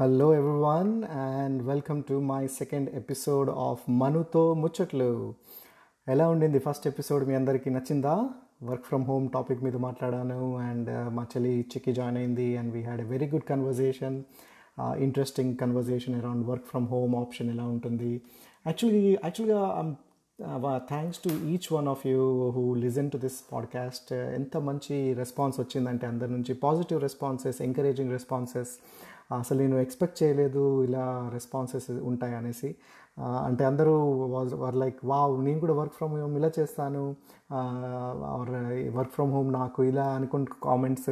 Hello everyone and welcome to my second episode of మనుతో ముచ్చట్లు ఎలా ఉండింది ఫస్ట్ ఎపిసోడ్ మీ అందరికీ నచ్చిందా? వర్క్ ఫ్రమ్ హోమ్ టాపిక్ మీద మాట్లాడాను అండ్ మా చెల్లి చిక్కి జాయిన్ అయింది and we had a very good conversation interesting conversation around work from home option ఎలా ఉంటుంది. యాక్చువల్లీ యాక్చువల్గా thanks to each one of you who listen to this podcast ఎంత మంచి రెస్పాన్స్ వచ్చిందంటే అందరి నుంచి పాజిటివ్ రెస్పాన్సెస్ ఎంకరేజింగ్ రెస్పాన్సెస్ అసలు నేను ఎక్స్పెక్ట్ చేయలేదు ఇలా రెస్పాన్సెస్ ఉంటాయి అనేసి. అంటే అందరూ వాజ్ వర్ లైక్ వావ్ నేను కూడా వర్క్ ఫ్రమ్ హోమ్ ఇలా చేస్తాను. ఆర్ వర్క్ ఫ్రమ్ హోమ్ నాకు ఇలా అనుకుంటూ కామెంట్స్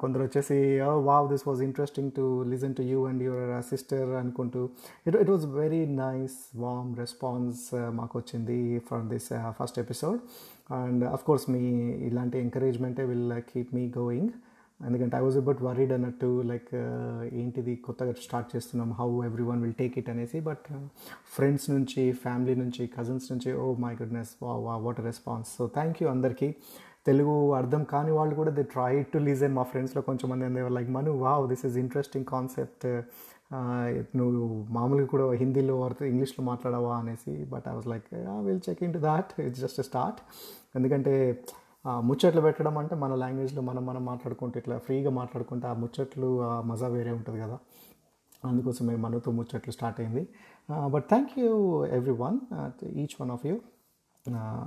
కొందరు వచ్చేసి wow this was interesting to listen to you and your sister అనుకుంటూ. It it was very nice warm response మాకు వచ్చింది from this first episode and of course మీ ఇలాంటి ఎంకరేజ్మెంటే విల్ కీప్ మీ గోయింగ్ ఎందుకంటే ఐ వాజ్ అబౌట్ వరీడ్ అన్నట్టు like uh, ఏంటిది కొత్తగా start చేస్తున్నాం how every one will take it అనేసి బట్ ఫ్రెండ్స్ uh, నుంచి ఫ్యామిలీ నుంచి కజిన్స్ నుంచి ఓ మై గుడ్నెస్ వా what response so thank you అందరికీ. తెలుగు అర్థం కాని వాళ్ళు కూడా దే ట్రై టు లీజన్ మా ఫ్రెండ్స్లో కొంచెం మంది అందే like Manu wow this is interesting concept నువ్వు మామూలుగా కూడా హిందీలో ఇంగ్లీష్లో మాట్లాడవా? అనేసి. But I was like will check in to that it's just start ఎందుకంటే ముచ్చట్లు పెట్టడం అంటే మన లాంగ్వేజ్లో మనం మనం మాట్లాడుకుంటే ఇట్లా ఫ్రీగా మాట్లాడుకుంటే ఆ ముచ్చట్లు ఆ మజా వేరే ఉంటుంది కదా. అందుకోసమే మనతో ముచ్చట్లు స్టార్ట్ అయింది. But thank you every one each one of you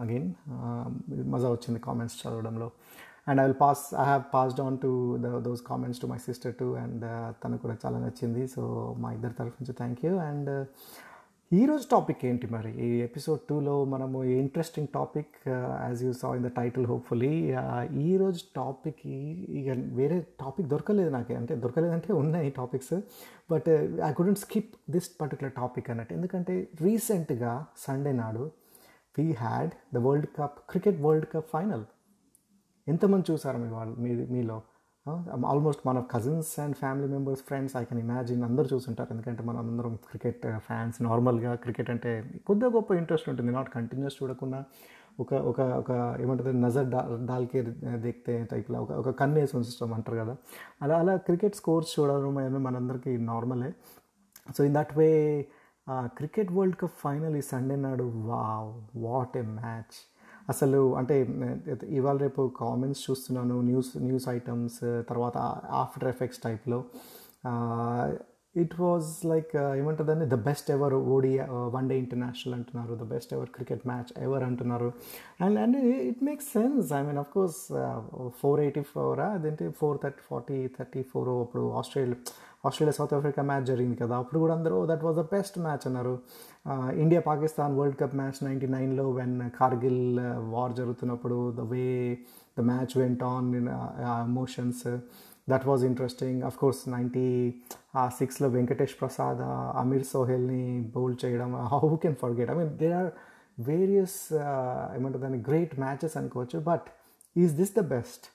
again మజా వచ్చింది comments చదవడంలో. And I will pass I have passed on to the those comments to my sister to and తనకు కూడా చాలా నచ్చింది. సో మా ఇద్దరి తరఫు నుంచి థ్యాంక్ యూ అండ్ ఈరోజు టాపిక్ ఏంటి మరి? ఈ ఎపిసోడ్ టూలో మనము interesting topic as you saw in the title hopefully ఈరోజు టాపిక్ ఇక వేరే టాపిక్ దొరకలేదు నాకు. అంటే దొరకలేదంటే ఉన్నాయి topics but I couldn't skip this particular topic అన్నట్టు. ఎందుకంటే రీసెంట్గా సండే నాడు we had the world cup cricket world cup final ఎంతమంది చూసారు మీ వాళ్ళు మీ మీలో? ఆల్మోస్ట్ మన cousins and family members friends I can imagine అందరూ చూసుంటారు ఎందుకంటే మనం అందరం క్రికెట్ ఫ్యాన్స్ నార్మల్గా క్రికెట్ అంటే కొద్దిగా గొప్ప ఇంట్రెస్ట్ ఉంటుంది. నాట్ కంటిన్యూస్ చూడకుండా ఒక ఒక ఒక ఏమంటుంది నజర్ డా డాల్కే దిక్తే టైప్లో ఒక ఒక కన్నేసి ఉంచుతాం అంటారు కదా. అలా అలా క్రికెట్ స్కోర్స్ చూడడం అనేది మనందరికీ నార్మలే so in that way cricket world cup final ఈ సండే నాడు వావ్ వాట్ ఏ మ్యాచ్ అసలు అంటే ఇవాళ రేపు కామెంట్స్ చూస్తున్నాను న్యూస్ న్యూస్ ఐటమ్స్ తర్వాత ఆఫ్టర్ ఎఫెక్ట్స్ టైప్లో it was like ఏమంటుందని the best ever ODI one day international అంటున్నారు the best ever cricket match ever అంటున్నారు. And and it makes sense I mean of course four eighty ఫోరా అదేంటి? Four thirty forty thirty four అప్పుడు Australia Australia South Africa match జరిగింది కదా. అప్పుడు కూడా అందరూ that was the best match అన్నారు. India Pakistan world cup match ninety నైన్లో when Kargil war జరుగుతున్నప్పుడు the way the match went on emotions that was interesting of course ninety సిక్స్లో వెంకటేష్ ప్రసాద్ అమీర్ సోహెల్ని బౌల్ చేయడం how can forget I mean there are various ఏమంటారు దాన్ని great matches అనుకోవచ్చు but is this the best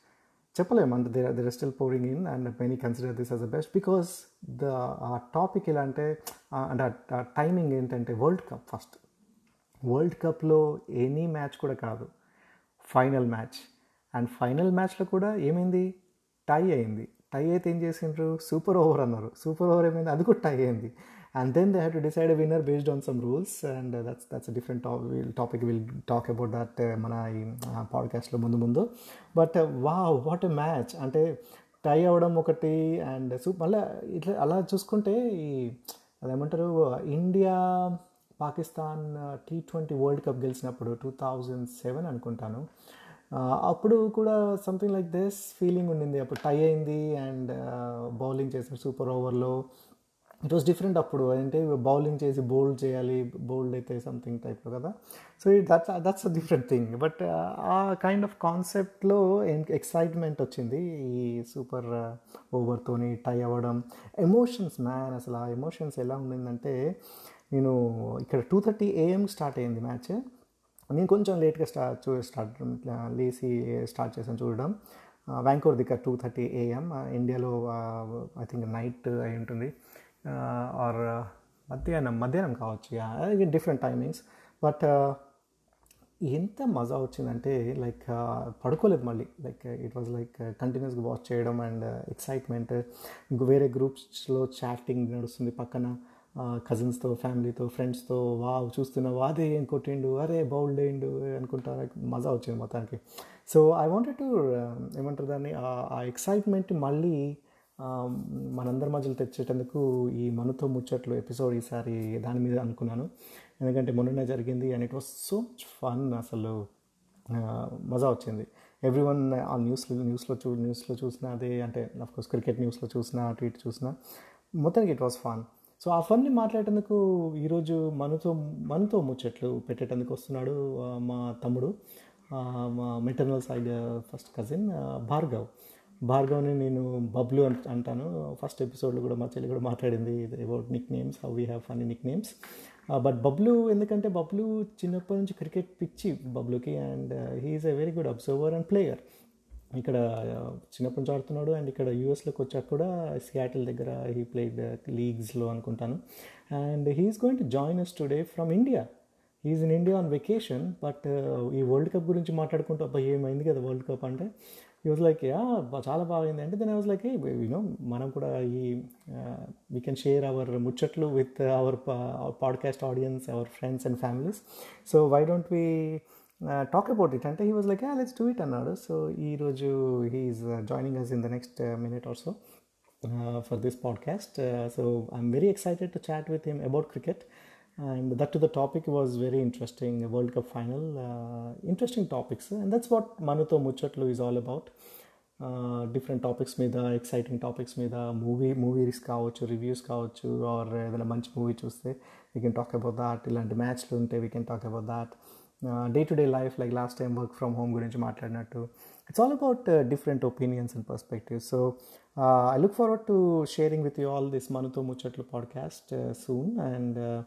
చెప్పలేము. And there there still pouring in and many consider this as the best because the ఆ topic ఎలా అంటే and ఆ timing ఏంటంటే world cup first world కప్లో ఎనీ మ్యాచ్ కూడా కాదు. ఫైనల్ మ్యాచ్ అండ్ ఫైనల్ మ్యాచ్లో కూడా ఏమైంది? టై అయింది. టై అయితే ఏం చేసిండ్రు? సూపర్ ఓవర్ అన్నారు. సూపర్ ఓవర్ ఏమైంది? అది కూడా టై అయింది. And then they have to decide winner based on some rules and that's that's different topic will talk about that మన ఈ పాడ్కాస్ట్లో ముందు ముందు. బట్ వా వాట్ ఎ మ్యాచ్ అంటే టై అవ్వడం ఒకటి అండ్ సూ మళ్ళీ ఇట్లా అలా చూసుకుంటే ఈ అదేమంటారు India Pakistan T twenty world cup గెలిచినప్పుడు టూ థౌజండ్ సెవెన్ అనుకుంటాను. అప్పుడు కూడా సంథింగ్ లైక్ దిస్ ఫీలింగ్ ఉండింది. అప్పుడు టై అయింది అండ్ బౌలింగ్ uh, చేసిన సూపర్ ఓవర్లో ఇట్ వాస్ డిఫరెంట్ అప్పుడు. అంటే బౌలింగ్ చేసి బౌల్డ్ చేయాలి బౌల్డ్ అయితే సంథింగ్ టైప్లో కదా. So that's that's a different thing but ఆ కైండ్ ఆఫ్ కాన్సెప్ట్లో ఎక్సైట్మెంట్ వచ్చింది. ఈ సూపర్ ఓవర్తోని టై అవ్వడం. ఎమోషన్స్ మ్యాన్ అసలు ఆ ఎమోషన్స్ ఎలా ఉండిందంటే నేను ఇక్కడ టూ థర్టీ ఏఎం స్టార్ట్ అయ్యింది మ్యాచ్ నేను కొంచెం లేట్గా స్టార్ట్ చూ స్టార్ట్ లేచి స్టార్ట్ చేశాను చూడడం. వ్యాంకోర్ దిక్క టూ థర్టీ ఏఎం ఇండియాలో ఐ థింక్ నైట్ అయి ఉంటుంది. ఆర్ మధ్యాహ్నం మధ్యాహ్నం కావచ్చు డిఫరెంట్ టైమింగ్స్ బట్ ఎంత మజా వచ్చిందంటే లైక్ పడుకోలేదు మళ్ళీ. లైక్ ఇట్ వాజ్ లైక్ కంటిన్యూస్గా వాచ్ చేయడం అండ్ ఎక్సైట్మెంట్ వేరే గ్రూప్స్లో చాటింగ్ నడుస్తుంది పక్కన. కజిన్స్తో ఫ్యామిలీతో ఫ్రెండ్స్తో వా చూస్తున్నావు అదే ఏం కొట్టిండు అరే బౌల్డ్ అయిండు అనుకుంటా మజా వచ్చింది మొత్తానికి. సో ఐ వాంటెడ్ టు ఏమంటారు దాన్ని ఆ ఎక్సైట్మెంట్ మళ్ళీ మనందరి మధ్యలో తెచ్చేటందుకు ఈ మనతో ముచ్చట్లు ఎపిసోడ్ ఈసారి దాని మీద అనుకున్నాను. ఎందుకంటే మొన్ననే జరిగింది and it was so much fun అసలు. మజా వచ్చింది. ఎవ్రీ వన్ ఆ న్యూస్లో న్యూస్లో చూ న్యూస్లో చూసినా అదే అంటే కోర్స్ క్రికెట్ న్యూస్లో చూసినా ఇటు చూసినా మొత్తానికి it was fun so uh ఫన్ని మాట్లాడేందుకు ఈరోజు మనతో మనతో ముచ్చట్లు పెట్టేటందుకు వస్తున్నాడు మా తమ్ముడు మా maternal side first cousin Bhargav. భార్గవ్ని నేను బబ్లు అంటాను. ఫస్ట్ ఎపిసోడ్లో కూడా మా చెల్లి కూడా మాట్లాడింది about nicknames how we have funny nicknames but Bablu ఎందుకంటే బబ్లు చిన్నప్పటి నుంచి క్రికెట్ పిచ్చి బబ్లుకి and he's a very good observer and player ఇక్కడ uh, చిన్నప్పటి నుంచి ఆడుతున్నాడు అండ్ ఇక్కడ యూఎస్లోకి వచ్చాక కూడా సియాటిల్ దగ్గర హీ ప్లేడ్ లీగ్స్లో అనుకుంటాను. And he's going to join us today from India is in India on vacation but ఈ వరల్డ్ కప్ గురించి మాట్లాడుకుంటూ అబ్బాయి ఏమైంది కదా వరల్డ్ కప్ అంటే? ఈ వాజ్ లైక్ చాలా బాగుంది. అంటే then I was like you know మనం కూడా ఈ వీ కెన్ షేర్ అవర్ ముచ్చట్లు with our podcast audience our friends and families so why don't we talk about it అంటే he was like let's do it అన్నాడు. So ఈరోజు he's joining us in the next minute or so for this podcast so I'm very excited to chat with him about cricket and that to the topic was very interesting world cup final uh, interesting topics. And that's what manuto muchatlu is all about. Different topics మీద exciting topics మీద movie movies కావచ్చు reviews కావచ్చు or ఏదైనా మంచి movie చూస్తే we can talk about that ఇలాంటి మ్యాచ్లు ఉంటే we can talk about that day to day life like last time work from home గురించి మాట్లాడినట్టు. It's all about different opinions and perspective so I look forward to sharing with you all this మనతో ముచ్చట్లు podcast soon and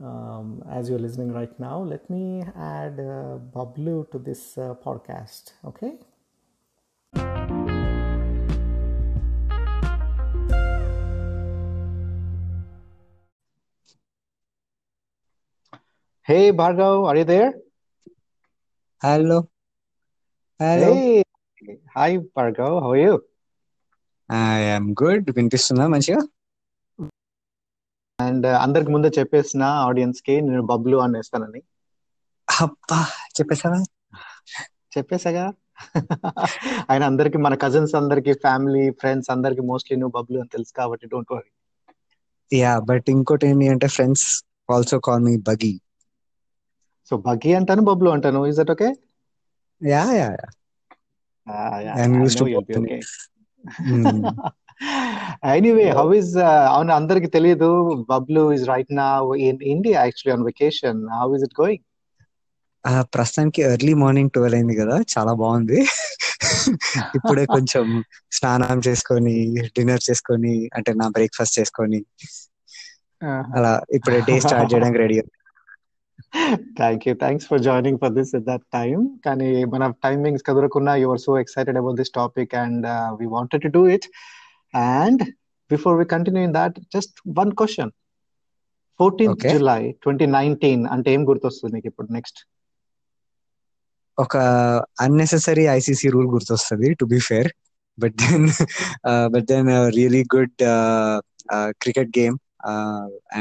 um, as you're listening right now, let me add uh, Bablu to this uh, podcast, okay? Hey, Bhargav, are you there? Hello. Hello. Hey. Hi, Bhargav, how are you? I am good. Vinti Suna, Manchia. And అందరికి ముందే చెప్పేసిన ఆడియన్స్కి నేను బబ్లు అనేస్తానని. అబ్బా చెప్పేసావా చెప్పేసాగా ఆయన అందరికి మన cousins అందరికి ఫ్యామిలీ ఫ్రెండ్స్ అందరికి మోస్ట్లీ నువ్వు బబ్లు అని తెలుసు కాబట్టి డోంట్ వరీ యా బట్ ఇంకోటి ఏంటి అంటే friends also call me Bagi so Bagi అంటాను బబ్లు అంటాను. Is that okay yeah yeah I'm used to okay anyway how is అవును అందరికి తెలియదు బబ్లు ఇస్ రైట్ నా in India actually on vacation how is it going ప్రస్తుతానికి ఎర్లీ మార్నింగ్ ట్వెల్వ్ అయింది కదా. చాలా బాగుంది. ఇప్పుడే కొంచెం స్నానం చేసుకొని డిన్నర్ చేసుకొని అంటే నా బ్రేక్ఫాస్ట్ చేసుకొని అలా ఇప్పుడే డే స్టార్ట్ చేయడానికి ready thank you thanks for joining for this at that time కానీ మన timings కదలకున్నా you are so excited about this topic and we wanted to do it and before we continue in that just one question fourteenth July twenty nineteen అంటే ఏం గుర్తొస్తుంది నీకు ఇప్పుడు next ఒక unnecessary ICC rule గుర్తొస్తుంది to be fair but then but then really good cricket game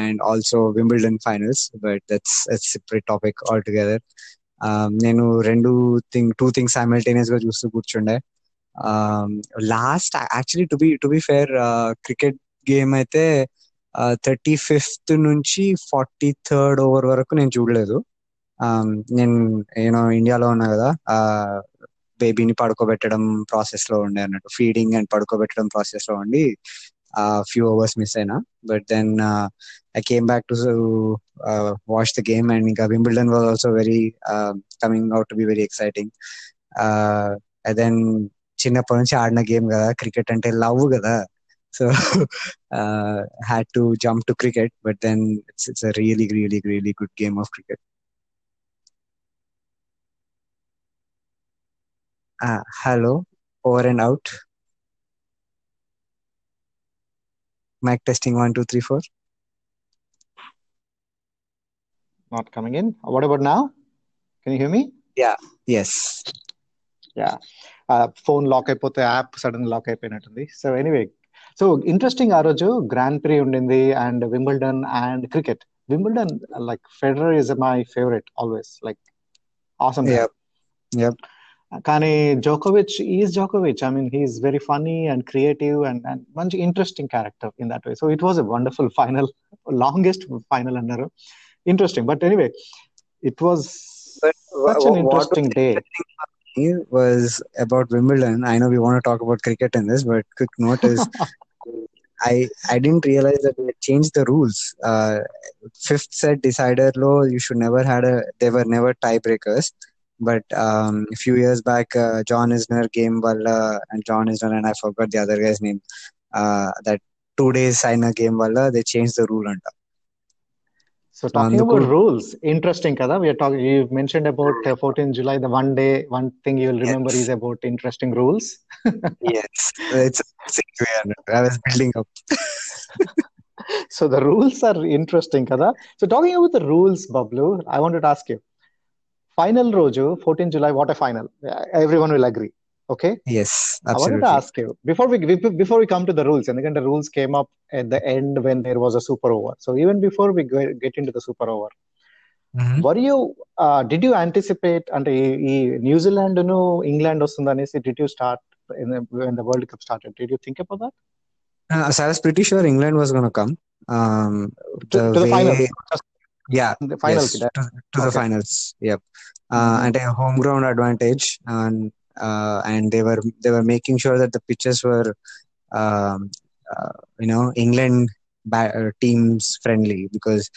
and also Wimbledon finals but that's separate topic all together నేను రెండు thing two things simultaneous గా చూస్తూ కూర్చుండే last actually to be to be fair cricket game అయితే thirty fifth నుంచి forty third over వరకు నేను చూడలేదు. నేను యూనో ఇండియాలో ఉన్నా కదా బేబీని పడుకోబెట్టడం ప్రాసెస్లో ఉండే అన్నట్టు ఫీడింగ్ అండ్ పడుకోబెట్టడం ప్రాసెస్లో ఉండి ఫ్యూ అవర్స్ మిస్ అయినా. But then I came back to watch the game and ఇంకా Wimbledon was also very coming out to be very exciting then చిన్నప్పటి నుంచి ఆడిన గేమ్ కదా క్రికెట్ అంటే లవ్ కదా so had to jump to cricket but then it's it's really really really good game of cricket hello over and out mic testing one two three four not coming in what about now can you me yes yeah phone lock అయిపోతే app sudden lock అయిపోయినట్టుంది so anyway so interesting ఆ రోజు grand pre ఉండింది and Wimbledon and cricket Wimbledon like Federer is my favourite always like awesome Yep. Yep. కానీ జోకోవిచ్ is జోకోవిచ్ I mean he's very funny and creative and and మంచి interesting character in that way so it was a wonderful final longest final అన్నారు interesting but anyway it was But such an interesting was about Wimbledon. I know we want to talk about cricket in this, but quick note is I I didn't realize that they changed the rules. Uh, fifth set decider law, you should never had a. They were never tiebreakers. But um, a few years back, uh, John Isner game walla and John Isner and I forgot the other guy's name. Uh, that two days sign a game walla they changed the rule and so talking about rules, interesting, Kada. We are talking. You mentioned about 14 July. The one day, one thing you'll remember is about interesting rules. yes, it's segue. I was building up. so the rules are interesting, Kada. So talking about the rules, Bablu, I wanted to ask you. Final Rojo, 14 July. What a final! Everyone will agree Okay. Yes, I wanted absolutely. to ask you before we before we come to the rules, and again the rules came up at the end when there was a super over. So even before we go- get into the super over, Mhm. Were you did you anticipate అంటే ఈ- ఈ New Zealand ను England వస్తుంది అనేసి did you start the world cup started did you think about that Uh, so I was pretty sure England was going to come. Um, the to the way, final yeah, final yes, to, to the Okay. finals. Yep. Uh, Mhm. and a home ground advantage, and uh, and they were they were making sure that the pitches were, um, uh, you know, England ba- uh, teams friendly because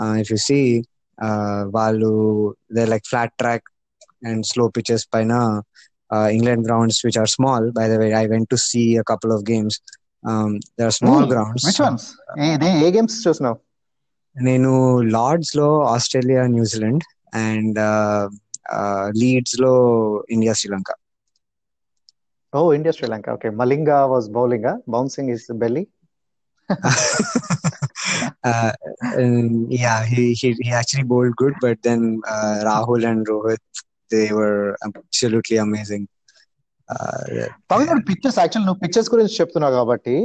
uh, if you see, uh, Valu, they're like flat track and slow pitches by now. Uh, England grounds which are small. By the way, I went to see a couple of games. Um, there are small grounds. Which once A games చూసినావు నేను Lord's లో Australia New Zealand and leads లో India Sri Lanka Oh India Sri Lanka okay Malinga was bowling bouncing is belly uh, and yeah, he, he he actually bowled good, but then uh, Rahul and Rohit they were absolutely amazing. Uh, talking about pictures actual నువ్వు pictures గురించి చెప్తున్నావు కాబట్టి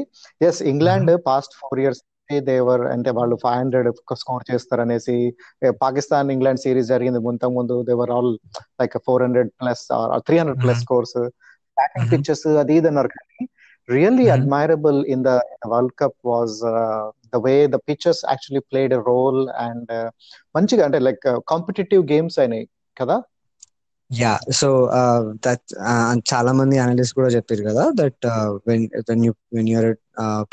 yes England past four years they were అంటే వాళ్ళు five hundred score చేస్తారు అనేసి Pakistan England series జరిగింది ముంత ముందు they were all like four hundred plus three hundred plus Mhm. Scores batting Mhm. Pictures అది ఇది అన్నారు కానీ really Mhm. Admirable in the world cup was the way the pictures actually played a role and మంచిగా అంటే like competitive games అయినాయి కదా yeah so that చాలా మంది అనలిస్ట్ కూడా చెప్పారు కదా that when when you when you're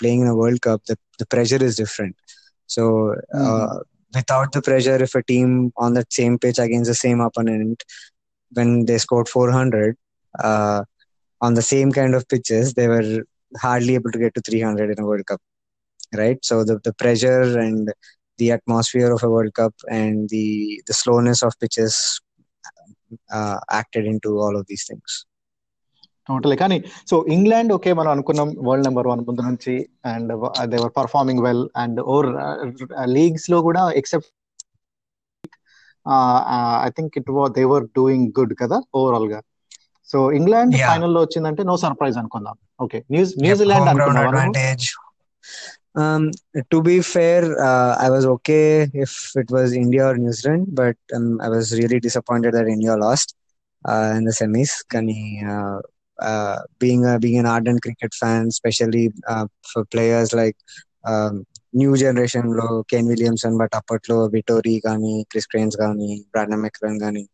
playing in world cup the pressure is different so without the pressure if a team on that same pitch against the same opponent when they scored 400 uh, on the same kind of pitches they were hardly able to get to 300 in a world cup right so the, the pressure and the atmosphere of a world cup and the the slowness of pitches uh, acted into all of these things totally కానీ so England okay మనం అనుకున్నాం world number one ముందు నుంచి and they were performing well and or leagues లో కూడా except I think it they were doing good కదా overall గా so England ఫైనల్లో వచ్చిందంటే నో సర్ప్రైజ్ అనుకుందాం. ఓకే న్యూజిలాండ్ అనుకున్నాం Um, to be fair, uh, I was okay if it was India or New Zealand, but um, I was really disappointed that India lost uh, in the semis. Kani, uh, uh being a, being an ardent cricket fan, especially uh, for players like um, new generation lo Kane Williamson, but Appert lo Vettori Gani, Chris Cairns Gani, Bradley McCran Gani,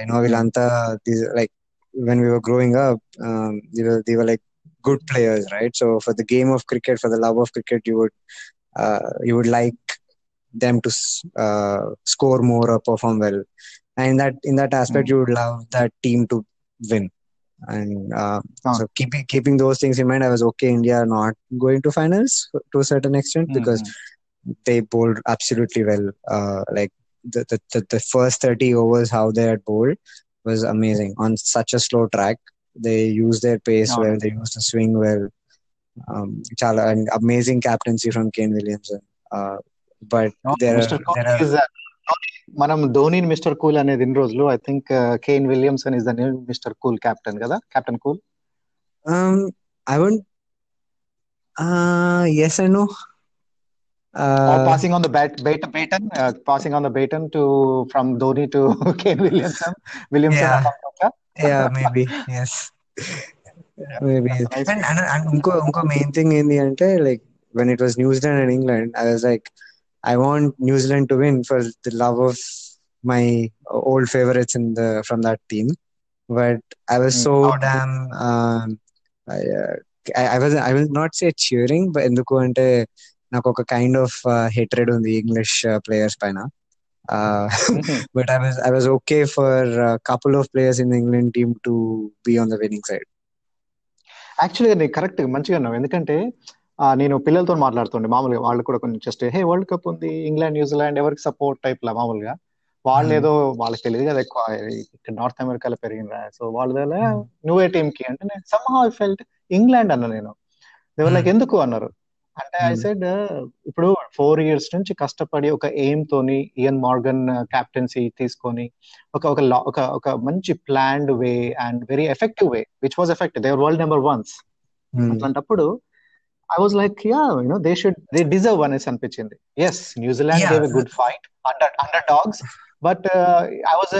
you know, Vilanta, these like when we were growing up, um, they were they were like good players, right? So for the game of cricket, for the love of cricket, you would uh, you would like them to uh, score more or perform well, and in that in that aspect, Mm. you would love that team to win. And uh, Ah. so keeping keeping those things in mind, I was okay India not going to finals to a certain extent because they bowled absolutely well. Uh, like the, the, the, the first 30 overs, how they had bowled was amazing on such a slow track. They used their pace Yeah. well, they used the swing well. Um, chala, and amazing captaincy from Kane Williamson. Uh, but No, there Mr. are, Kohli there are is a మనం Dhoni mister cool అనేది ఇన్ని రోజులు I think Kane Williamson is the new mister cool captain కదా captain cool Um, I wouldn't. Uh, yes and no. or Uh, passing on the bat, baton, baton uh, passing on the baton to from Dhoni to Kane Williamson, Williamson yeah, అలా ఉంటుందా? yeah, maybe yes, Yeah, maybe. that's a nice And pick. and and ఇంకో ఇంకో main thing ఏంటి అంటే like when it was New Zealand and England, I was like, I want New Zealand to win for the love of my old favorites in the from that team. But I was Mm, so అవును. damn. Um, I, uh, I I was I will not say cheering, but ఎందుకు అంటే నాకు ఒక kind of hatred ఉంది English players పైన. But I was I was okay for a couple of players in the England team to be on the winning side. యాక్చువల్గా correct మంచిగా అన్నావు. ఎందుకంటే నేను పిల్లలతో మాట్లాడుతుండే మామూలుగా. వాళ్ళు కూడా కొంచెం జస్ట్ హే వరల్డ్ కప్ ఉంది ఇంగ్లాండ్ న్యూజిలాండ్ ఎవరికి సపోర్ట్ టైప్ లా మామూలుగా. వాళ్ళు Mm. ఏదో వాళ్ళకి తెలియదు కదా ఎక్కువ. ఇక్కడ నార్త్ అమెరికాలో పెరిగిన సో వాళ్ళ Mm. నువ్వే టీమ్కి. అంటే నేను somehow I felt England అన్న నేను. Like Mm. ఎందుకు? అన్నారు. అంటే ఐ. సెడ్ ఇప్పుడు ఫోర్ ఇయర్స్ నుంచి కష్టపడి ఒక ఎయిమ్ తోని ఇయన్ మార్గన్ క్యాప్టెన్సీ తీసుకొని ఒక ఒక ఒక ఒక మంచి planned way and very effective way which was effective they were world number ones. అట్లాంటప్పుడు I was like yeah you know they should they deserve అనేసి అనిపించింది yes New Zealand. Gave a good fight under underdogs but I was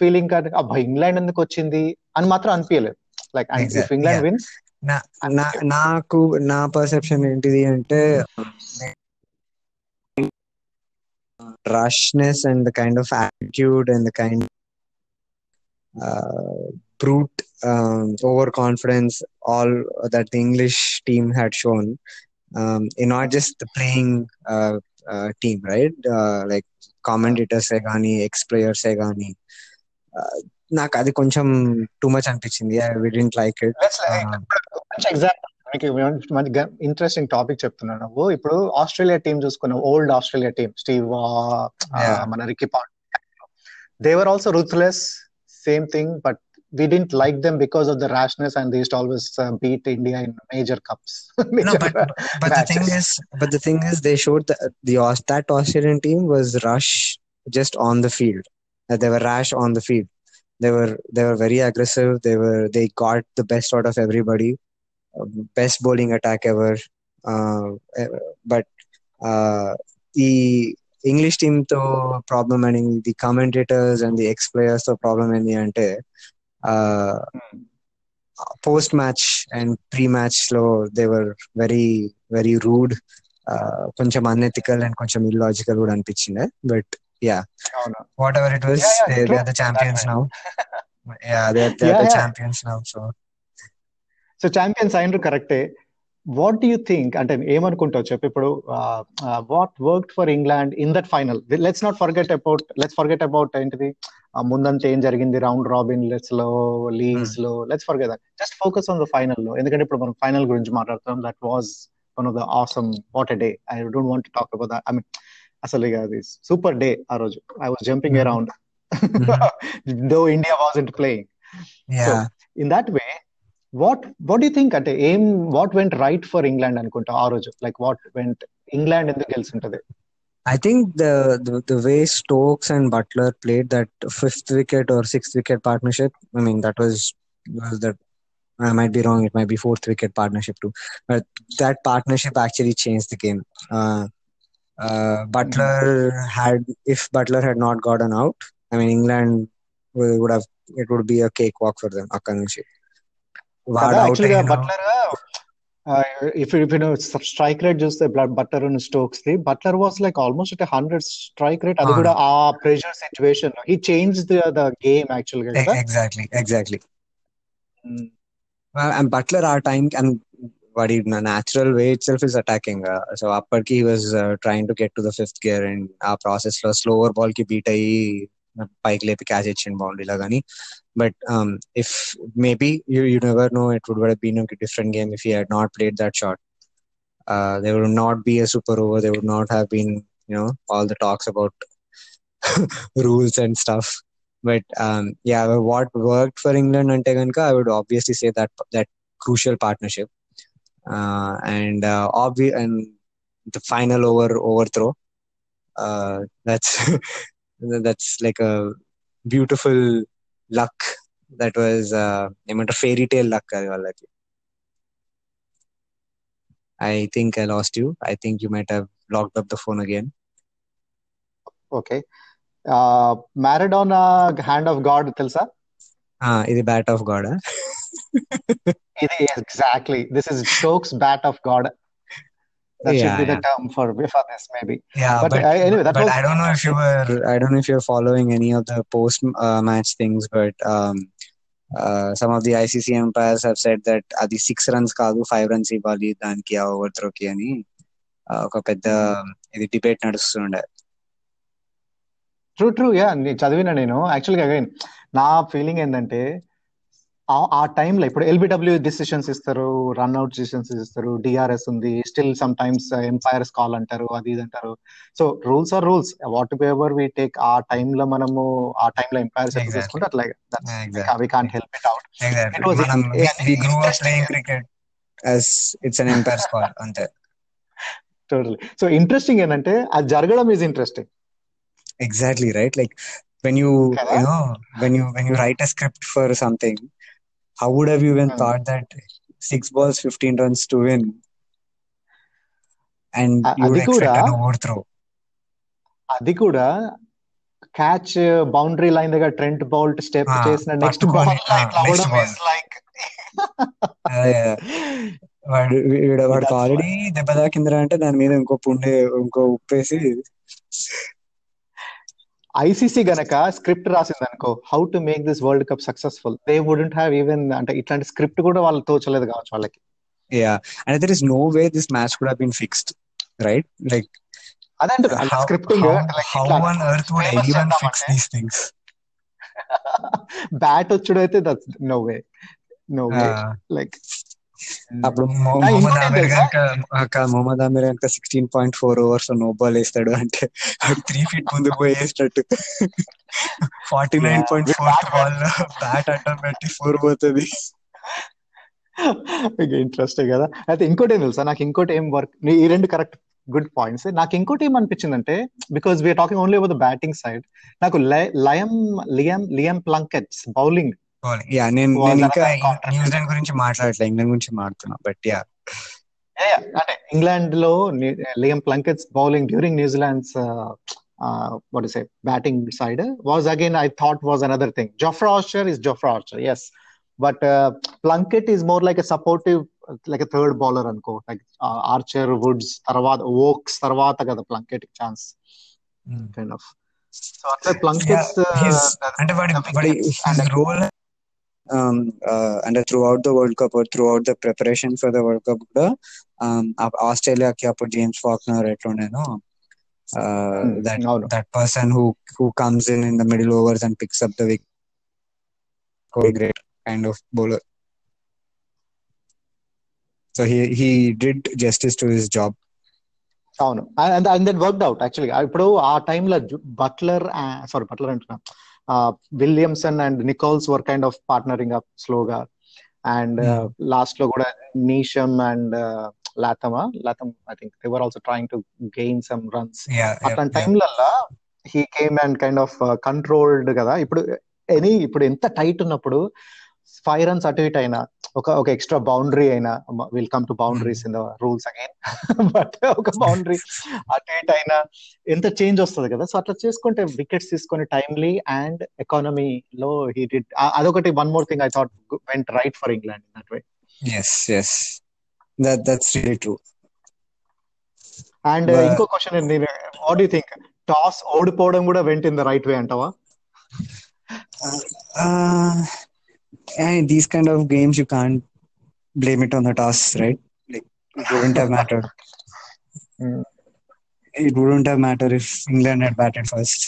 feeling అబ్బా England ఎందుకు వచ్చింది అని మాత్రం అనిపించలేదు like. England. Wins నా నా నాకు నా పర్సెప్షన్ ఏంటిది అంటే rashness and the kind of attitude and the kind uh, brute um, overconfidence all that the English team had shown um, in not just the playing uh, uh, team, right? Uh, like commentators say గానీ ex players say గానీ uh, నాకు అది కొంచెం too much అనిపించింది I we didn't like it let's మంచి example మీకు మంచి interesting topic చెప్తున్నాను నువ్వు ఇప్పుడు ఆస్ట్రేలియా టీం చూసుకున్నావు old Australia team Steve Yeah. మన Ricky pond they were also ruthless same thing but we didn't like them because of the rashness and they used to always uh, beat India in major cups. No, major but but the thing matches. is, but the thing is, they showed that the Aus- that Australian team was rush just on the field. Uh, they were rash on the field. They were they were very aggressive. They were they got the best out of everybody. Uh, best bowling attack ever. Uh, eh, but uh, the English team to problem and the commentators and the ex players to problem in the ante. Uh, Hmm. post match and pre match లో they were very very rude కొంచెం unethical and కొంచెం illogical కూడా అనిపించింది but yeah అవును. What ever it was Yeah, yeah, they true. Are the champions That now yeah they are the Yeah, yeah. Champions now so So champions అయినరు కరెక్టే what do you think అంటే ఏమనుకుంటావు చెప్పు. ఇప్పుడు what work for England in that final let's not forget about let's forget about ఏంటిది? ముందంతా ఏం జరిగింది? Round robin లెట్స్లో లీగ్స్లో let's forget that just focus on the ఫైనల్లో. ఎందుకంటే ఇప్పుడు మనం ఫైనల్ గురించి మాట్లాడుతాం that was one of the awesome what a day I don't want talk about I mean అసలు ఇక అది సూపర్ డే ఆ రోజు. I was jumping. Around though India was ఇంట్ playing in that way what what do you think at అంటే ఏం what went right for England అనుకుంటా ఆ రోజు లైక్ వాట్ వెంట్ ఇంగ్లాండ్ ఎందుకు గెలిచింటది I think the, the, the way Stokes and Buttler played that fifth wicket or sixth wicket partnership. I mean, that was was that. I might be wrong. It might be fourth wicket partnership too. But that partnership actually changed the game. Uh, uh, Buttler had if Buttler had not gotten out, I mean, England would, have it would be a cakewalk for them. I can't Akanshi. నుంచి వాడు కదా out actual గా అయిన Buttler if if strike rate చూస్తే Buttler and Stokes the Buttler was like almost అంటే hundred strike rate అది కూడా ఆ pressure situation he change the game actual గా కదా ఎగ్జాక్ట్లీ ఎగ్జాక్ట్లీ అండ్ బట్లర్ ఆ టైం అండ్ వాడి natural way itself is attacking so అప్పటికి he was trying to get to the fifth gear and ఆ process లో slower ball కి beat అయ్యి పైకి లేపి క్యాచ్ ఇచ్చింది బౌండరీలో కానీ but if maybe you you never know it would been different game if you had not played that shot they would not be a super over they would not have been you know all the talks about rules and stuff. But um, yeah, what worked for England ante ganka, I would obviously say that that crucial partnership uh, and uh, obvi- and the final over overthrow. Uh, that's that's like a beautiful luck that was uh, a fairy tale luck uh, i think i lost you i think you might have locked up the phone again okay uh, Maradona hand of God, Tilsa. Ah, the bat of God. Huh? exactly. This is Jokes bat of God. That Yeah, be the yeah. Term for for this maybe Yeah, But, but uh, anyway, that but was- I don't know if you were I don't know if you're following any of the post uh, match things, but um, uh, some of the ICC umpires have said that అది six runs కాదు five runs ఇవ్వాలి దానికి ఆ over త్రోకి అని uh, ఒక పెద్ద ఇది డిబేట్ నడుస్తుండే ట్రూ ట్రూ యా చదివిన నేను యాక్చువల్గా అగైన్ నా ఫీలింగ్ ఏంటంటే ఆ టైంలో ఇప్పుడు ఎల్బిడబ్ల్యూ డిసిషన్స్ ఇస్తారు రన్అట్ డిసిషన్స్ ఇస్తారు డిఆర్ఎస్ ఉంది still sometimes empires call అంటారు అది ఇది అంటారు. So rules are rules. Whatever we take ఆ టైంలో మనము ఆ టైంలో ఎంపైర్స్ ఎంపైర్ అట్లా we can't help it out it was we up playing cricket as it's an empire అంతే. సో ఇంట్రెస్టింగ్ ఏంటంటే అది జరగడం is interesting exactly right like when you you know when you when you write a script for something how would have you even Hmm. thought that six balls 15 runs to win and you would అది కూడా- expect an overthrow అది కూడా catch boundary line దగ్గర Trent Boult step Ah, చేసిన next ball ah. Like వాడు వీడు వాడికి already దెబ్బ తాకిందిరా అంటే దాని మీద ఇంకో పుండే ఇంకో ఉప్పేసి ఐసీసీ గనక స్క్రిప్ట్ రాసింది అనుకో how to make this World Cup successful they wouldn't have even అంటే ఇట్లాంటి స్క్రిప్ట్ కూడా వాళ్ళు తోచలేదు కావచ్చు వాళ్ళకి. Yeah and there is no way this match కూడా been fixed right like how on earth would anyone fix these things bat వచ్చుడైతే that's no way no way like అప్పుడు మొహమ్మద్ ఆమిర్? కనుక మొహమ్మద్ ఆమిర్ కనుక sixteen point four overs no ball వేస్తాడు అంటే three feet ముందుకు పోయి వేసినట్టు. Forty nine point four ball bat అడ్డం పెట్టి ఫోర్ పోతుంది. ఇంట్రెస్టింగ్ కదా. అయితే ఇంకోటి ఏం తెలుసా? నాకు ఇంకోటి ఏం వర్క్ ఈ రెండు కరెక్ట్ గుడ్ పాయింట్స్ నాకు ఇంకోటి ఏం అనిపించిందంటే because we're talking only about the batting side నాకు Liam Liam Liam Plunkett's bowling bowling yeah నేను నేను ఇంకా న్యూజిలాండ్ గురించి మాట్లాడట్లే ఇంగ్లాండ్ గురించి మాట్లాడుతున్నా బట్ యా అంటే ఇంగ్లాండ్ లో Liam Plunkett's bowling during New Zealand's what is it batting side was again i thought was another thing. Jofra archer is jofra archer yes. But uh, plunkett is more like a supportive like a third bowler unco like uh, archer woods tarvata Woakes got the plunkett chance. Hmm. Kind of. So plunkett yeah, uh, his, and what, what, his role um, uh, and throughout the World Cup or throughout the preparation for the World Cup, um, Australia James Faulkner, uh, mm, that no, no. that person who who comes in in the middle overs and picks up the wicket, great kind of bowler. So he he did justice to his job. అవును and and that worked out యాక్చువల్గా ఇప్పుడు ఆ టైంలో Buttler uh, sorry, Buttler, అంటున్నా Williamson and Nicholls were kind of partnering up స్లోగా and. లాస్ట్లో కూడా Neesham and లాతమా Latham I think they were also trying to gain some runs అట్లాంటి టైంలల్లా he came and kind of controlled కదా. ఇప్పుడు any ఇప్పుడు ఎంత టైట్ ఉన్నప్పుడు ఫైవ్ రన్స్ అటు ఇటు అయినా ఒక ఒక ఎక్స్ట్రా బౌండరీ అయినా will come to boundaries in the rules again but ఒక బౌండరీ అటు ఇటు అయినా ఎంత చేంజ్ వస్తుంది కదా. సో అట్లా చేసుకుంటే వికెట్స్ తీసుకొని టైమ్లీ అండ్ ఎకానమీ లో హీ డిడ్ అదొకటి one more thing I thought went right for England in that way yes yes that that's really true and ఇంకో క్వశ్చన్ నేను వాట్ యూ థింక్ టాస్ ఓడిపోవడం కూడా went in the right way అంటావా? Uh, and these kind of games, you can't blame it on the toss, right? Like it wouldn't have mattered. Mm. It wouldn't have mattered if England had batted first.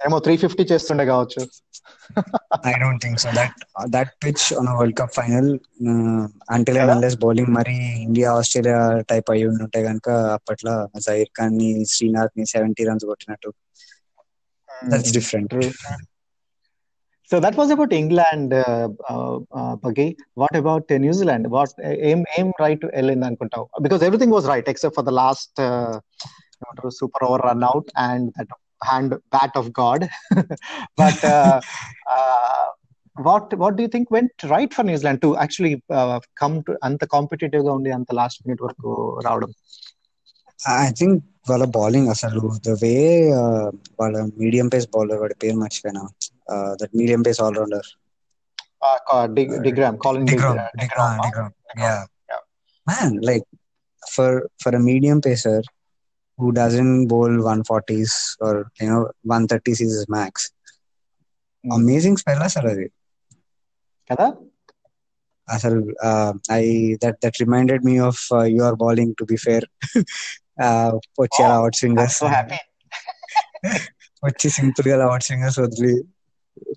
ఏమో three fifty చేస్తుండే కావచ్చు I don't think so. That uh, that pitch on a World Cup final, uh, until and Kada? unless bowling మరి India Australia type అయి ఉంటే కనుక అప్పట్లో జహీర్ ఖాన్ని శ్రీనాథ్ని సెవెంటీ రన్స్ కొట్టినట్టు that's different So that was about England, uh, uh, uh, Buggy. What about uh, New Zealand? What aim aim right to L in అనుకుంటావు? Because everything was right except for the last uh, super over run out and that hand bat of God but what what do think vent right for New Zealand to actually come to అంత competitive గా ఉండి అంత last minute వరకు రావడం I think వాళ్ళ bowling అసలు the way వాళ్ళ medium pace bowler వాడి పేరు మర్చిపోయినా that medium pace all rounder డిగ్రామ్ కాలిన్ డిగ్రామ్ డిగ్రామ్ డిగ్రామ్ yeah man like for for a medium pacer who doesn't bowl 140s or you know 130s is his max amazing spell అసలు అది కదా అసలు I that that reminded me of your bowling to be fair వచ్చి అలా out swingers వచ్చి simple గా out swingers వదిలి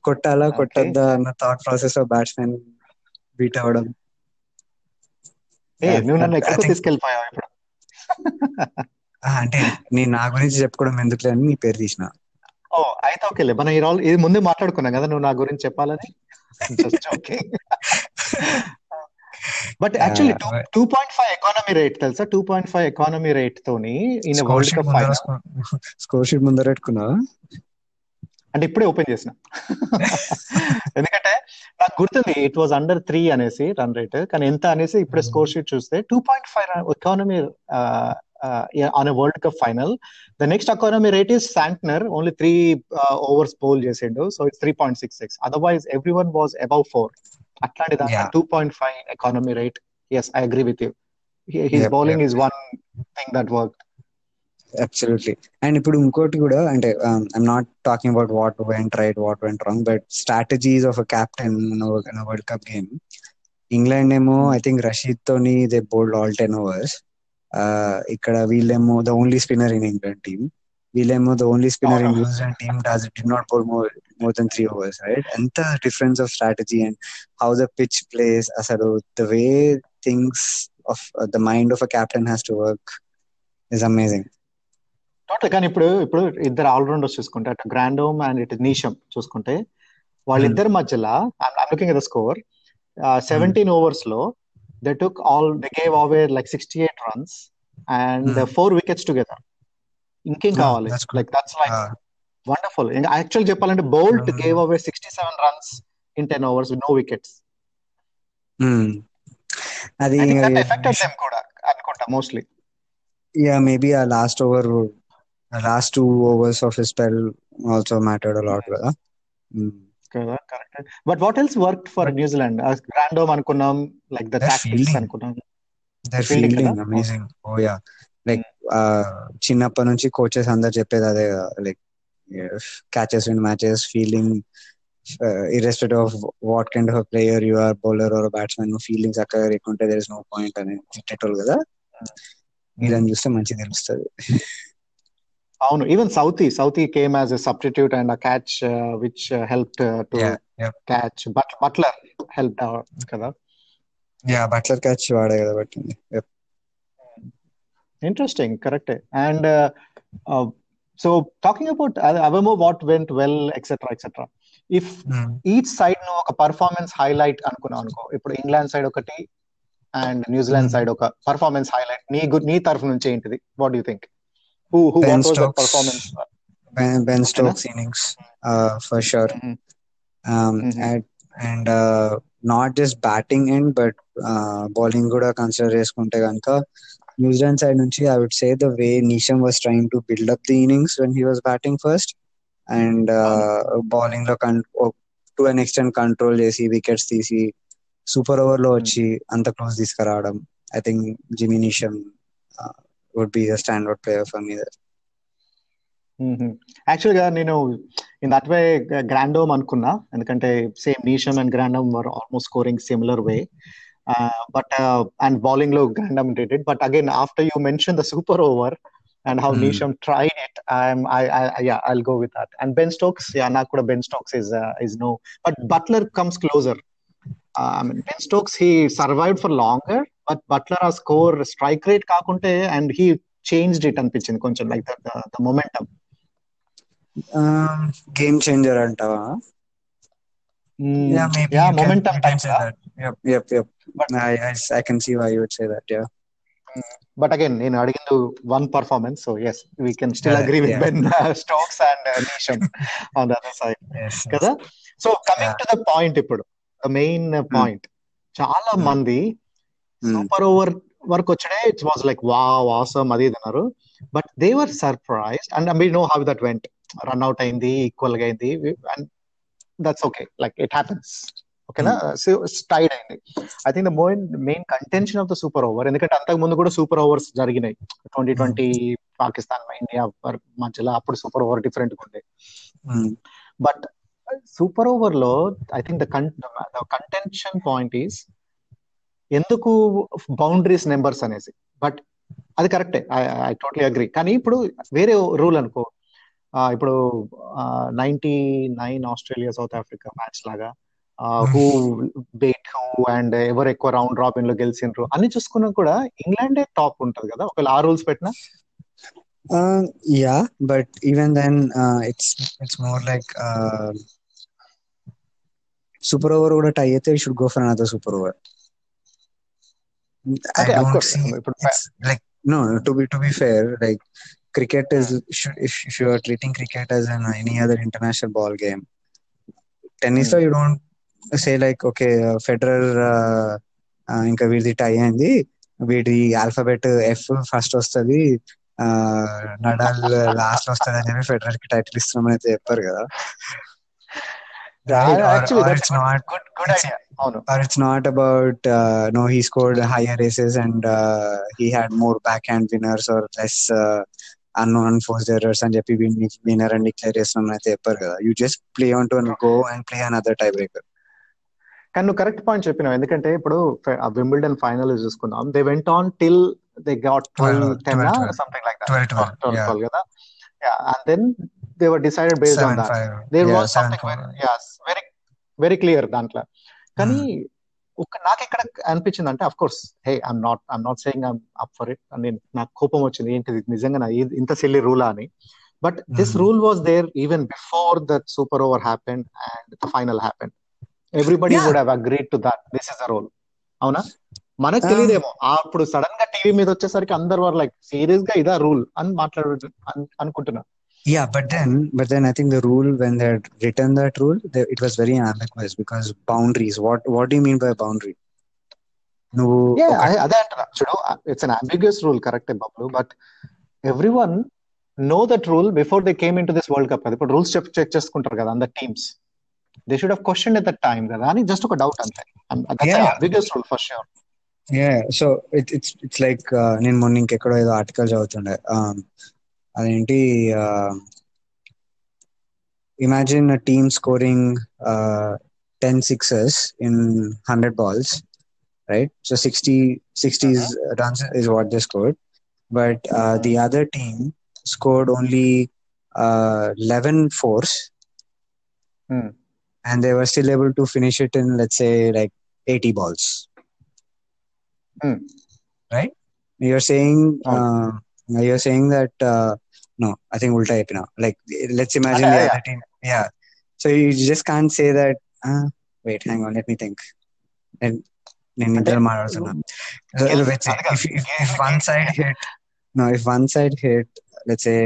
కొట్టాలా కొట్టద్దా అన్న thought process of batsmen beat అవ్వడం. నువ్వు నన్ను ఎక్కడికి తీసుకెళ్ళిపోయావు ఇప్పుడు? అంటే నేను నా గురించి చెప్పుకోవడం ఎందుకులే అని నీ పేరు తీసిన. ఓ అయితే ఓకేలే మనం ఈ రోజు ఇది ముందే మాట్లాడుకున్నాం కదా నువ్వు నా గురించి చెప్పాలని? But actually two point five economy rate తెలుసా? Two point five economy rate తోని ఈయన World Cup final score sheet ముందర పెట్టుకున్నా అంటే ఇప్పుడే ఓపెన్ చేసిన. ఎందుకంటే నాకు గుర్తుంది ఇట్ వాజ్ అండర్ త్రీ అనేసి రన్ రేట్ కానీ ఎంత అనేసి ఇప్పుడే స్కోర్ షీట్ చూస్తే two point five economy on World Cup final the next economy rate is Santner only three overs bowl చేసిండు. So it's three point six six otherwise everyone was above four అట్లాంటి దాంట్లో two point five economy rate yes I agree with you his bowling is one thing that work absolutely and ఇప్పుడు ఇంకోటి కూడా అంటే I'm not talking about what went right what went wrong but strategies of a captain world cup game England ఏమో I think Rashid తోని they bowled all ten overs ఇక్కడ వీళ్ళేమో the only spinner in England team వీళ్ళేమో the only spinner in New Zealand team does did not bowl more more than three overs right ఎంత difference of strategy and how the pitch plays అసలు the way things of the mind of a captain has to work is amazing total కానీ ఇప్పుడు ఇప్పుడు ఇద్దరు all-rounders చూసుకుంటే అటు గ్రాండోమ్ and ఇటు Neesham చూసుకుంటే వాళ్ళిద్దరి మధ్యలో looking the score seventeen ఓవర్స్లో they took all they gave away like sixty eight runs and four wickets together ఇంకేం కావాలి? Like that's like wonderful actual చెప్పాలంటే Boult gave away sixty seven runs in ten overs no wickets అది affected them కూడా అనుకుంటా mostly yeah maybe ఆ last over last two overs of spell also mattered a lot కదా. కదా correct but what else work for New Zealand గ్రాండోమ్ అనుకున్నాం like the tactics అనుకున్నాం. Their fielding amazing oh yeah like చిన్నప్పటి నుంచి coaches అందరు చెప్పేది అదే like catches in matches fielding irrespective of what kind of player you are bowler or batsmen feelings అక్కడ లేకుంటే there is no point అని తిట్టేటోళ్ళు కదా. మీరని చూస్తే మంచి తెలుస్తుంది. అవును even Southee Southee came as a substitute and a catch which help to catch Butler help కదా? యా బట్లర్ క్యాచ్ వాడే కదా పట్టింది ఇంట్రెస్టింగ్ కరెక్టే and so talking about అవెమో what went well etcetera etcetera if each side ఒక performance highlight అనుకున్నాం అనుకో ఇప్పుడు England side ఒకటి అండ్ న్యూజిలాండ్ సైడ్ ఒక పర్ఫార్మెన్స్ హైలైట్ నీ నీ తరఫు నుంచి ఏంటిది? What you think who who ben Stokes, performance? Ben, ben Stokes innings, uh, for sure. Mm-hmm. Um. Mm-hmm. And, and uh, not just batting in, but uh, bowling good consider is Kunte Ganka. New Zealand side, nunchi, I would say the way Neesham was trying to build up the innings when he was batting first and uh, mm-hmm. bowling the con- oh, to an extent control JC wickets, DC, super over low, mm-hmm. chi, and the this karadam. I think Jimmy Neesham uh, would be a standard player for me there. Hmm. Actually, uh, you know, in that way, Grandhomme and Kuna and the country, same Neesham and Grandhomme were almost scoring similar way. Uh, but uh, and bowling low, Grandhomme did it. But again, after you mentioned the super over and how. Hmm. Neesham tried it, I'm I, I, I yeah, I'll go with that. And Ben Stokes, yeah, Nakuda Ben Stokes is is no, but Buttler comes closer. Ben Stokes he survived for longer, I mean, Ben Stokes, he survived for longer, but Butler a score strike rate kakunte, and he changed it అనిపించింది కొంచెం like the the momentum game changer అంటావా yeah yeah momentum type yep yep yep but I, I i can see why you would say that yeah but again నేను అడిగింది one performance so yes we can still Yeah, agree with yeah. Ben Stokes and నీషన్ on the other side Yes, yes. కదా so coming Yeah. To the point ఇప్పుడు main point చాలా Hmm. మంది Hmm. Super over వరకు వచ్చడే it's was like వా awesome అది ఇది అన్నారు. But they were surprise and we know how that went run out అయింది ఈక్వల్గా అయింది and that's okay like it happens ఓకేనా స్టైడ్ అయింది. I think the Moeen main contention of the super over ఎందుకంటే అంతకు ముందు కూడా సూపర్ ఓవర్స్ జరిగినాయి. ట్వంటీ ట్వంటీ పాకిస్తాన్ ఇండియా మధ్యలో అప్పుడు సూపర్ ఓవర్ డిఫరెంట్ ఉండే. బట్ సూపర్ ఓవర్లో I think the contention point is ఎందుకు బౌండరీస్ నెంబర్స్ అనేసి? బట్ అది కరెక్టే ఐ టోటలీ అగ్రి కానీ ఇప్పుడు వేరే రూల్ అనుకో. ఇప్పుడు ninety nine Australia South Africa match లాగా హూ బేట్ హూ అండ్ ఎవరు ఎక్కువ రౌండ్ రాబిన్లో గెలిచిండ్రు అన్ని చూసుకున్నా కూడా ఇంగ్లాండే టాప్ ఉంటది కదా? ఒకవేళ ఆ రూల్స్ పెట్టినా? Uh, yeah, but even then, uh, it's it's more like uh, super over would tie it, you should go I Okay, of don't see ఇప్పుడు it's like no to be to be fair, like cricket is should if, if you are treating cricket as an any other international ball game, tennis Hmm. you don't say like okay uh, Federer uh, uh, ఇంకా వీడిది tie అయింది వీడి alphabet F first వస్తుంది Nadal last వస్తుంది అని చెప్పి ఫెడరల్కి title ఇస్తున్నామని అయితే చెప్పారు కదా Right? Or- actually or that's it's not good good it's- idea అవును or it's not about uh, no he scored higher races and uh, he had more backhand winners or less uh, unknown unforced errors అని చెప్పి winner అని declare చేస్తున్నాం అయితే చెప్పారు కదా you just play on to go and play another tie breaker కానీ నువ్వు correct point చెప్పినావు ఎందుకంటే ఇప్పుడు వింబుల్డన్ ఫైనల్ చూసుకుందాం they went on till they got twelve 12, ten 12, 12. Something like twelve that twelve twelve కదా and then they were decided based on seven dot five there Yeah, was seven something four. Very very clear దాంట్లో. కానీ ఒక నాకు ఎక్కడ అనిపించింది అంటే of course hey I'm not I'm not saying I'm up for it నేను నాకు కోపం వచ్చింది. ఏంటిది? నిజంగా నా ఇంత సిల్లీ రూలా అని. But this. Rule was there even before that super over happen and the final happen everybody. Would have agreed to that this is the role అవునా? మనకు Um, తెలియదేమో. అప్పుడు సడన్గా టీవీ మీద వచ్చేసరికి అందరు వారు లైక్ సీరియస్గా ఇదా రూల్ అని మాట్లాడు అన్- అనుకుంటున్నా. Yeah, but then, but then I think the rule when they had written that rule, they, it was very ambiguous because boundaries. What what do you mean by boundary? నువ్వు yeah ఒక అదే అంటున్నా చూడు it's an ambiguous rule correct Babu but every one know that rule before they came in to this world cup కదా ఇప్పుడు rules check check చేసుకుంటారు కదా అందర్ teams they should have question at that time కదా అని just ఒక doubt అంతే Yeah. Ambiguous rule for sure yeah, so it, it's it's like uh, నేను మొన్న ఇంకెక్కడో ఏదో ఆర్టికల్ చదువుతుండే um, అదేంటి imagine a team scoring uh, 10 sixes in 100 balls right so 60 60 is, runs is what they scored but uh, the other team scored only uh, 11 fours Hmm. and they were still able to finish it in let's say like 80 balls Hmm. right you're saying Oh. uh, you're saying that uh, no i think ulta epina like let's imagine the other team yeah. So you just can't say that ah, wait hang on let me think. And ನಿನ್ನಿದ್ರಲ್ಲಿ ಮಾಡೋಣ if one side hit no if one side hit let's a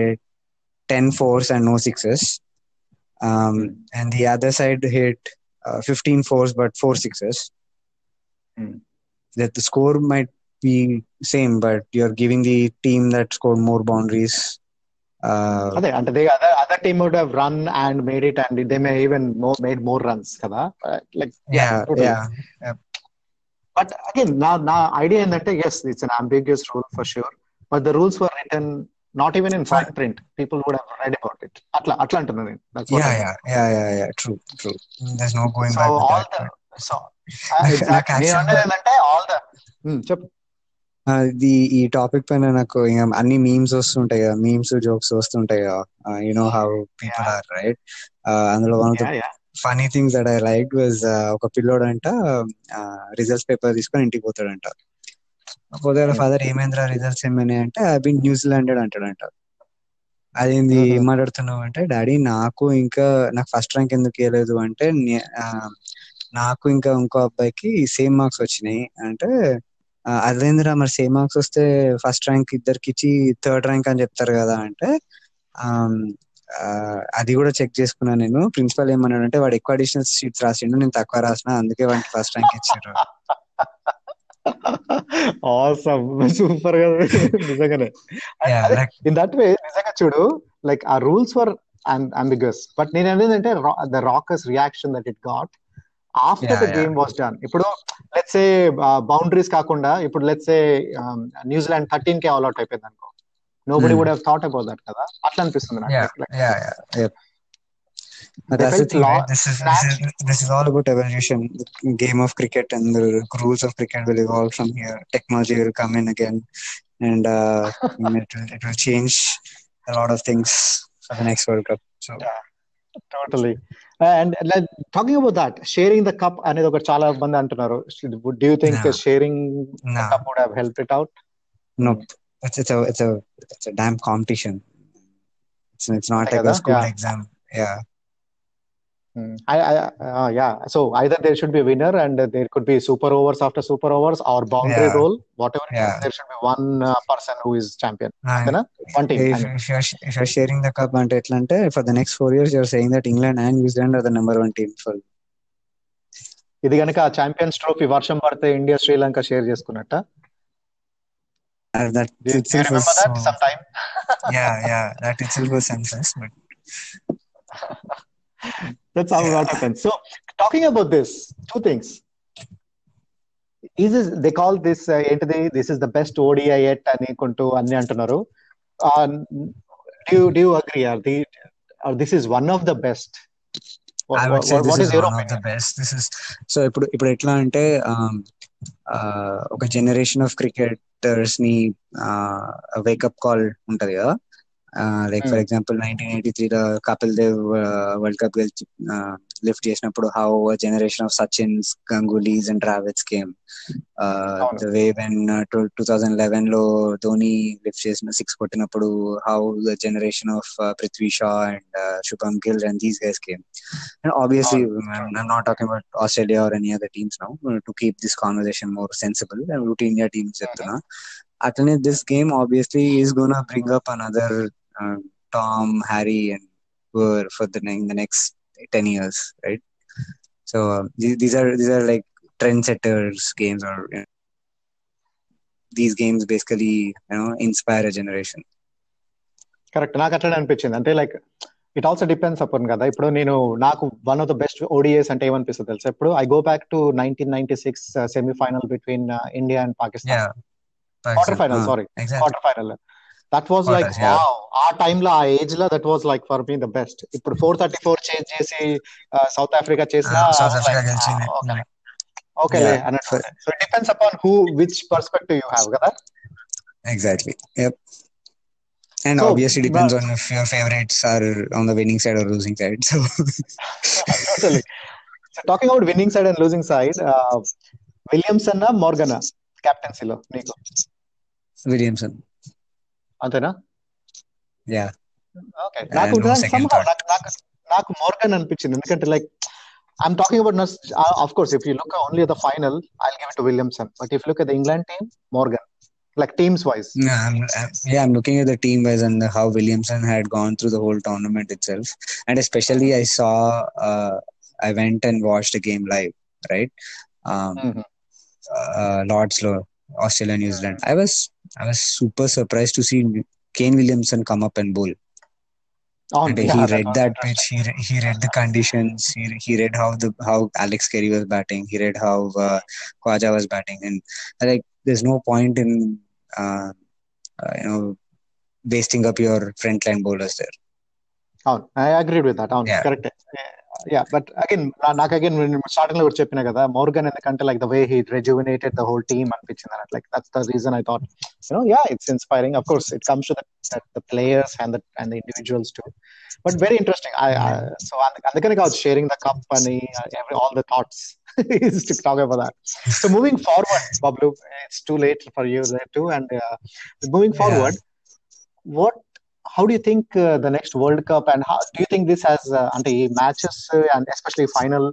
10 fours and no sixes um, and the other side hit uh, 15 fours but four sixes that the score might be same but you're giving the team that scored more boundaries అదే అంటే they other other team would have run and made it and they may even more made more runs కదా like yeah totally. yeah but again నా నా idea ఏంటంటే yes it's an ambiguous rule for sure but the rules were written not even in fine print people would have read about it అట్లా అట్లా అంటున్నాను నేను That's what yeah I- yeah yeah yeah yeah true true there's no going so back with all that the but- so నాకు exact నేను actually- అనేది ఏంటంటే all the చెప్పు ఇది ఈ టాపిక్ పైన నాకు అన్ని మీమ్స్ వస్తుంటాయి కదా మీమ్స్ జోక్స్ వస్తుంటాయి కదా you know how people. Are right అందులో one of the. Funny things that I like was ఒక పిల్లోడు అంట రిజల్ట్స్ పేపర్ తీసుకొని ఇంటికి పోతాడంట పోతే వాళ్ళ Hmm. ఫాదర్ ఏమైందిరా రిజల్ట్స్ ఏమైనా అంటే అవి న్యూజిలాండ్ అంటాడంట అదేంది Mhm. ఏం మాట్లాడుతున్నావు అంటే డాడీ నాకు ఇంకా నాకు ఫస్ట్ ర్యాంక్ ఎందుకు ఇవ్వలేదు అంటే ఆ, నాకు ఇంకా ఇంకో అబ్బాయికి సేమ్ మార్క్స్ వచ్చినాయి అంటే అదేంద్ర మరి సేమ్ మార్క్స్ వస్తే ఫస్ట్ ర్యాంక్ ఇద్దరికి ఇచ్చి థర్డ్ ర్యాంక్ అని చెప్తారు కదా అంటే అది కూడా చెక్ చేసుకున్నాను నేను. ప్రిన్సిపల్ ఏమన్నాడు అంటే వాడు ఎక్కువ అడిషనల్ షీట్స్ రాసిండు నేను తక్కువ రాసిన అందుకే వాడికి ఫస్ట్ ర్యాంక్ ఇచ్చారు. ఆసమ్ సూపర్గా నిజంగానే. ఇన్ దట్ వే నిజంగా చూడు లైక్ ఆ రూల్స్ ఫర్ అంబిగస్ బట్ నేను అనేది అంటే the rockers reaction that it got after Yeah, the yeah. Game was done ఇప్పుడు లెట్స్ ఏ బౌండరీస్ కాకుండా ఇప్పుడు let's A New Zealand thirteen K all out అయిపోయింది అనుకో నో బడి Hmm. Would have thought about that కదా అట్లా అనిపిస్తుంది నాకు Yeah, Like, yeah, yeah, yep. But They that's the felt thing, law- right? This is, this is this is all about evolution. The game of cricket and the rules of cricket will evolve from here. Technology will come in again, and uh, it will it will change a lot of things for the next World Cup. So totally and talking about that sharing the cup అనేది ఒకటి చాలా మంది అంటున్నారు do you think Nah. Sharing the nah, cup would have help it out nope. It's it's a it's a it's a damn competition. It's it's not అంతే like కదా? a school Yeah. exam. Yeah. Mm. I, I, uh, yeah. So either there should be a winner, and there could be super overs after super overs, or boundary Yeah. role, whatever. it is, Yeah. there should be one uh, person who is champion. And అంతేనా? One team. if, I mean. if you're if you're sharing the cup అంటే ఎట్లా అంటే for the next four years you're saying that England and New Zealand are the number one team for ఇది కనుక ఆ champions trophy వర్షం పడితే India Sri Lanka share చేసుకున్నట్ట uh, that Do you, do you itself was remember that so sometime? yeah yeah That's how what happens. So talking about this, two things. Is this, they call this uh, ఏంటిది this is the best ODI at అని కొంటూ అన్ని అంటున్నారు do do agree or the are this is one of the best I would say this what is is your one of the opinion best this is so ఇప్పుడు ఇప్పుడు ఎట్లా అంటే um, uh, ఒక generation of cricketers ని wake up call ఉంటది కదా like for example nineteen eighty త్రీలో Kapil Dev world cup గెలిచి లిఫ్ట్ చేసినప్పుడు how generation of Sachins Gangulys and travels game అవును. The way when two thousand eleven లో ధోని లిఫ్ట్ చేసిన సిక్స్ కొట్టినప్పుడు how the generation of Prithvi Shaw and Shubham Gill and these guys game And obviously, I'm I'm not talking about Australia or any other teams now. uh, To keep this conversation more sensible, and root India teams చెప్తున్నా అట్లనే this game obviously is gonna bring up another Tom, Harry, and were for the, next ten years, right? So um, these, are these are like trendsetters games, or these games basically inspire a generation. Correct. Na kattan and pitchin. Ante like it also depends upon kada. Ipro nino naaku one of the best ODIs and even pisa dalse. Ipro I go back to 1996 uh, semi final between uh, India and Pakistan. Yeah. Quarter final. Ah, sorry. Exactly. Quarter final. That was like Quarters, yeah. ఆ time లో ఆ age లో that was like for me the best ఇప్పుడు four thirty four change చేసి South Africa చేసిన Uh, South Africa గెలిచింది. Okay Yeah. అన్నట్టు so it depends upon who which perspective you have కదా Exactly. Yep. And So, obviously depends but- on if your favorites are on the winning side or losing side. So totally. So talking about winning side and losing side, uh, Williamson Morgan కెప్టెన్సీలో నీకు Williamson. అంతేనా Yeah. Okay Uh, నాకు no second somehow నాకు నాకు నాకు Morgan అనిపించింది ఎందుకంటే like I'm talking about of course if you look only the final I give to Williamson but if look the England team Morgan like teams wise Yeah, I'm, I'm- yeah, I'm looking at the team wise and how Williamson had gone through the whole tournament itself. And especially I saw, uh, I went and watched a game live, right? Um, uh, Lords Law, Australia, New Zealand. I was, I was super surprised to see Kane Williamson come up and bowl. Oh, and yeah, he read that pitch. He re- he read the conditions. He, he read how the how Alex Carey was batting. He read how uh, was batting. And like, there's no point in uh, uh, you know wasting up your frontline bowlers there. Oh, I agreed with that. Oh, yeah. correct yeah but again నాకు again starting లో కూడా చెప్పిన కదా Morgan ఎందుకంటే like the way he rejuvenated the whole team అనిపించింది అన్నట్టు like that's the reason I thought you know yeah it's inspiring of course it comes to the players and the and the individuals too but very interesting so అందుకని కావచ్చు sharing the cup అని every all the thoughts is to talk about that. So moving forward, Bablu, it's too late for you there too. And uh, moving forward, what how do you think uh, the next World Cup and how do you think this has uh, అంటే ఈ matches uh, and especially final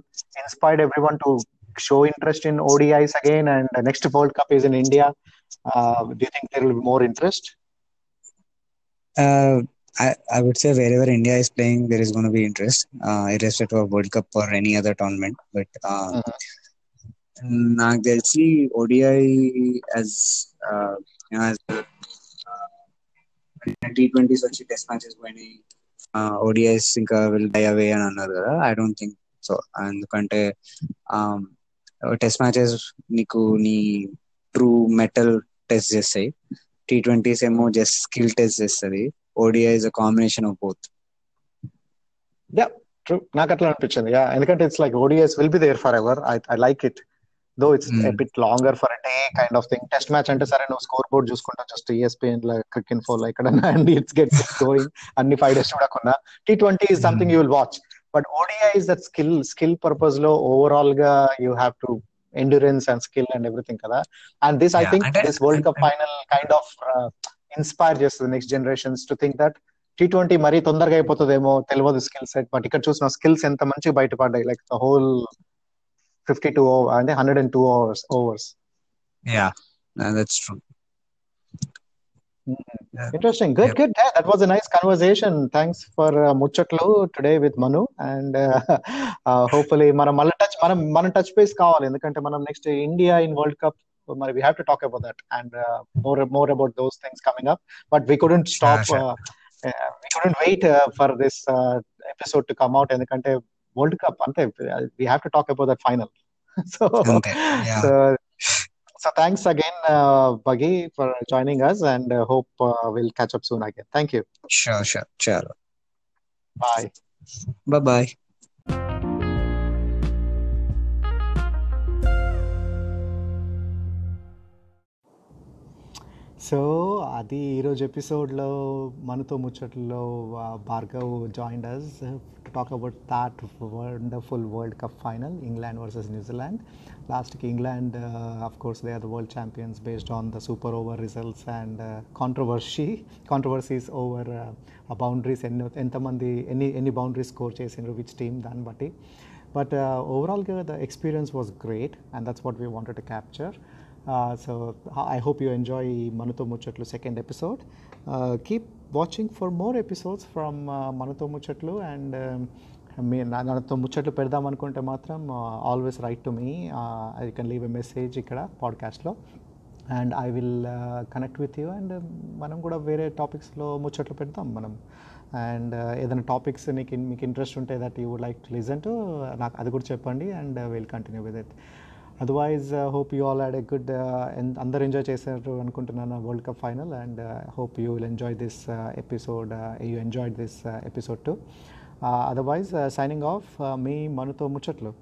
inspired everyone to show interest in ODIs again and the next World Cup is in India, uh, do you think there will be more interest? Uh, I, I would say wherever India is playing, there is going to be interest, uh, irrespective of World Cup or any other tournament. But uh, నాకు తెలిసి ODI as as T twenties వచ్చి test matches పోయినాయి. ODIs ఇంకా will die away అని అన్నారు కదా I don't think so ఎందుకంటే test matches నీకు నీ ట్రూ మెటల్ టెస్ట్ చేస్తాయి. టీ ట్వంటీస్ ఏమో జస్ట్ స్కిల్ టెస్ట్ చేస్తుంది. ODI is a combination of both yeah true నాకు అట్లా అనిపించింది. ఎందుకంటే it's like ODIs will be there forever I like it though it's bit longer for day kind of thing test match అంటే సరే నువ్వు score board చూసుకుంటా just ESPN Cricinfo ఇక్కడ and it's gets going అన్ని five days చూడకుండా. T twenty is something you will watch but ODI is that skill skill పర్పస్లో ఓవరాల్గా you have to endurance and skill and everything కదా. And this I think this world cup final kind of inspire చేస్తుంది next generations to think that T twenty మరీ తొందరగా అయిపోతుందేమో తెలియదు skill set but ఇక్కడ చూసిన స్కిల్స్ ఎంత మంచి బయటపడ్డాయి like the whole fifty two అంటే hundred and two hours overs yeah that's true Interesting. Good, good. Yeah, that was a nice conversation. Thanks for uh, ముచ్చట్లు today with Manu and hopefully మనం మళ్ళీ touch మనం మనం touch base కావాలి ఎందుకంటే మనం next India in world cup మరి we have to talk about that and more more about those things coming up but we couldn't stop we couldn't wait for this episode to come out ఎందుకంటే world cup అంతే we have to talk about that final so so so thanks again బగి for joining us and hope will catch up soon again thank you sure sure sure bye bye bye so అది ఈరోజు ఎపిసోడ్లో మనతో ముచ్చట్లో uh, Bhargav joined us talk about that wonderful World Cup final, England versus New Zealand. Last week, England, uh, of course, they are the world champions based on the super over results and uh, controversy, controversies over uh, boundaries. Any, any any boundary score chase in which team done, but. Eh. But uh, overall, the experience was great, and that's what we wanted to capture. Uh, so I hope you enjoy Manuto Muchatlu second episode. Keep watching for more episodes from మనతో ముచ్చట్లు and మీ నాతో ముచ్చట్లు పెడదాం అనుకుంటే మాత్రం always write to me I can leave a message ఇక్కడ పాడ్కాస్ట్లో and I will connect with you and మనం కూడా వేరే టాపిక్స్లో ముచ్చట్లు పెడతాం మనం. అండ్ uh, ఏదైనా టాపిక్స్ నీకు మీకు ఇంట్రెస్ట్ ఉంటే that you would like to listen to నాకు అది కూడా చెప్పండి and will continue with it otherwise hope you all had a good అందరు ఎంజాయ్ చేశారు అనుకుంటున్నాను world cup final and hope you will enjoy this episode you enjoy this episode too otherwise signing off మీ మనతో ముచ్చట్లు.